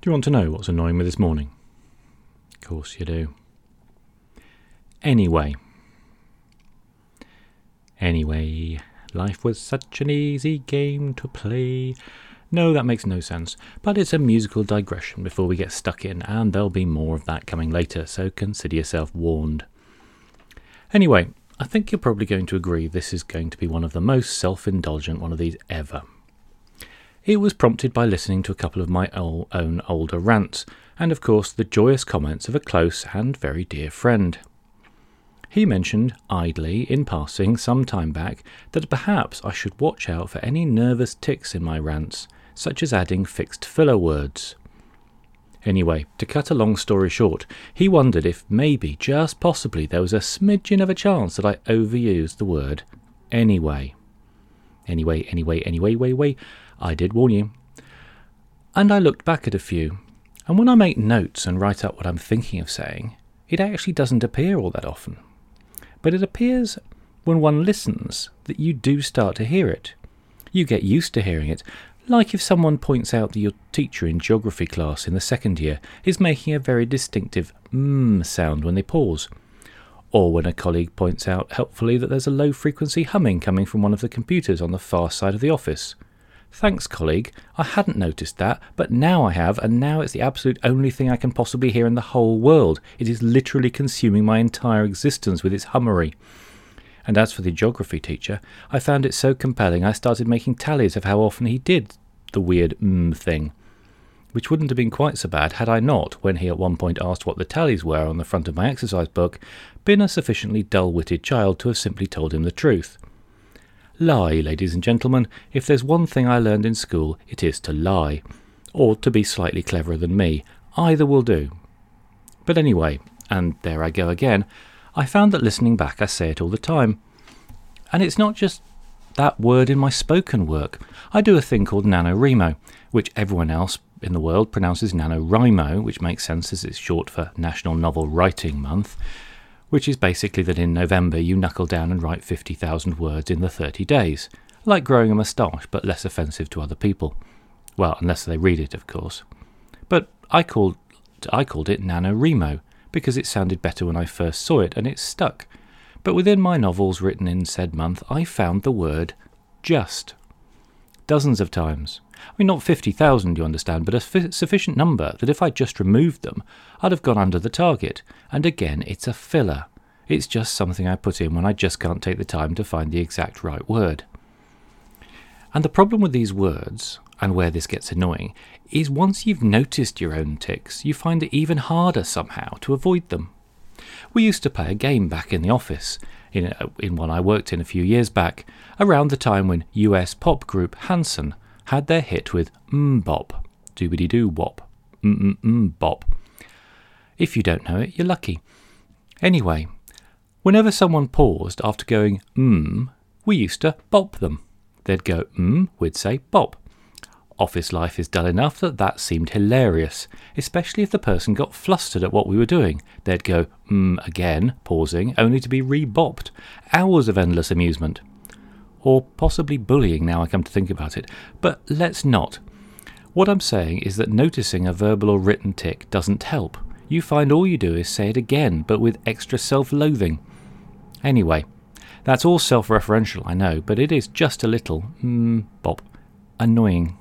Do you want to know what's annoying me this morning? Of course you do. Anyway. Anyway, life was such an easy game to play. No, that makes no sense, but it's a musical digression before we get stuck in, and there'll be more of that coming later, so consider yourself warned. Anyway, I think you're probably going to agree this is going to be one of the most self indulgent one of these ever. It was prompted by listening to a couple of my own older rants, and of course the joyous comments of a close and very dear friend. He mentioned idly, in passing, some time back, that perhaps I should watch out for any nervous tics in my rants, such as adding fixed filler words. Anyway, to cut a long story short, he wondered if maybe, just possibly, there was a smidgen of a chance that I overused the word anyway. Anyway, anyway, anyway, way, way, I did warn you. And I looked back at a few, and when I make notes and write up what I'm thinking of saying, it actually doesn't appear all that often. But it appears when one listens that you do start to hear it. You get used to hearing it, like if someone points out that your teacher in geography class in the second year is making a very distinctive mmm sound when they pause. Or when a colleague points out helpfully that there's a low frequency humming coming from one of the computers on the far side of the office. Thanks, colleague. I hadn't noticed that, but now I have, and now it's the absolute only thing I can possibly hear in the whole world. It is literally consuming my entire existence with its hummery. And as for the geography teacher, I found it so compelling I started making tallies of how often he did the weird mm thing. Which wouldn't have been quite so bad had I not, when he at one point asked what the tallies were on the front of my exercise book, been a sufficiently dull witted child to have simply told him the truth. Lie, ladies and gentlemen. If there's one thing I learned in school, it is to lie. Or to be slightly cleverer than me. Either will do. But anyway, and there I go again, I found that listening back I say it all the time. And it's not just that word in my spoken work. I do a thing called NaNoWriMo, which everyone else in the world pronounces NaNoWriMo, which makes sense as it's short for National Novel Writing Month which is basically that in November you knuckle down and write 50,000 words in the 30 days, like growing a moustache but less offensive to other people. Well, unless they read it, of course. But I called, I called it NaNoWriMo because it sounded better when I first saw it and it stuck. But within my novels written in said month, I found the word just. Dozens of times. I mean, not 50,000, you understand, but a f- sufficient number that if I'd just removed them, I'd have gone under the target. And again, it's a filler. It's just something I put in when I just can't take the time to find the exact right word. And the problem with these words, and where this gets annoying, is once you've noticed your own tics, you find it even harder somehow to avoid them. We used to play a game back in the office, in, in one I worked in a few years back, around the time when US pop group Hanson had their hit with MMMBop, doobity doo wop, mm bop. If you don't know it, you're lucky. Anyway, whenever someone paused after going mmm, we used to bop them. They'd go mmm, we'd say bop. Office life is dull enough that that seemed hilarious, especially if the person got flustered at what we were doing. They'd go mmm again, pausing, only to be re-bopped. Hours of endless amusement or possibly bullying now I come to think about it, but let's not. What I'm saying is that noticing a verbal or written tic doesn't help. You find all you do is say it again, but with extra self loathing. Anyway, that's all self referential, I know, but it is just a little, hmm, bop, annoying.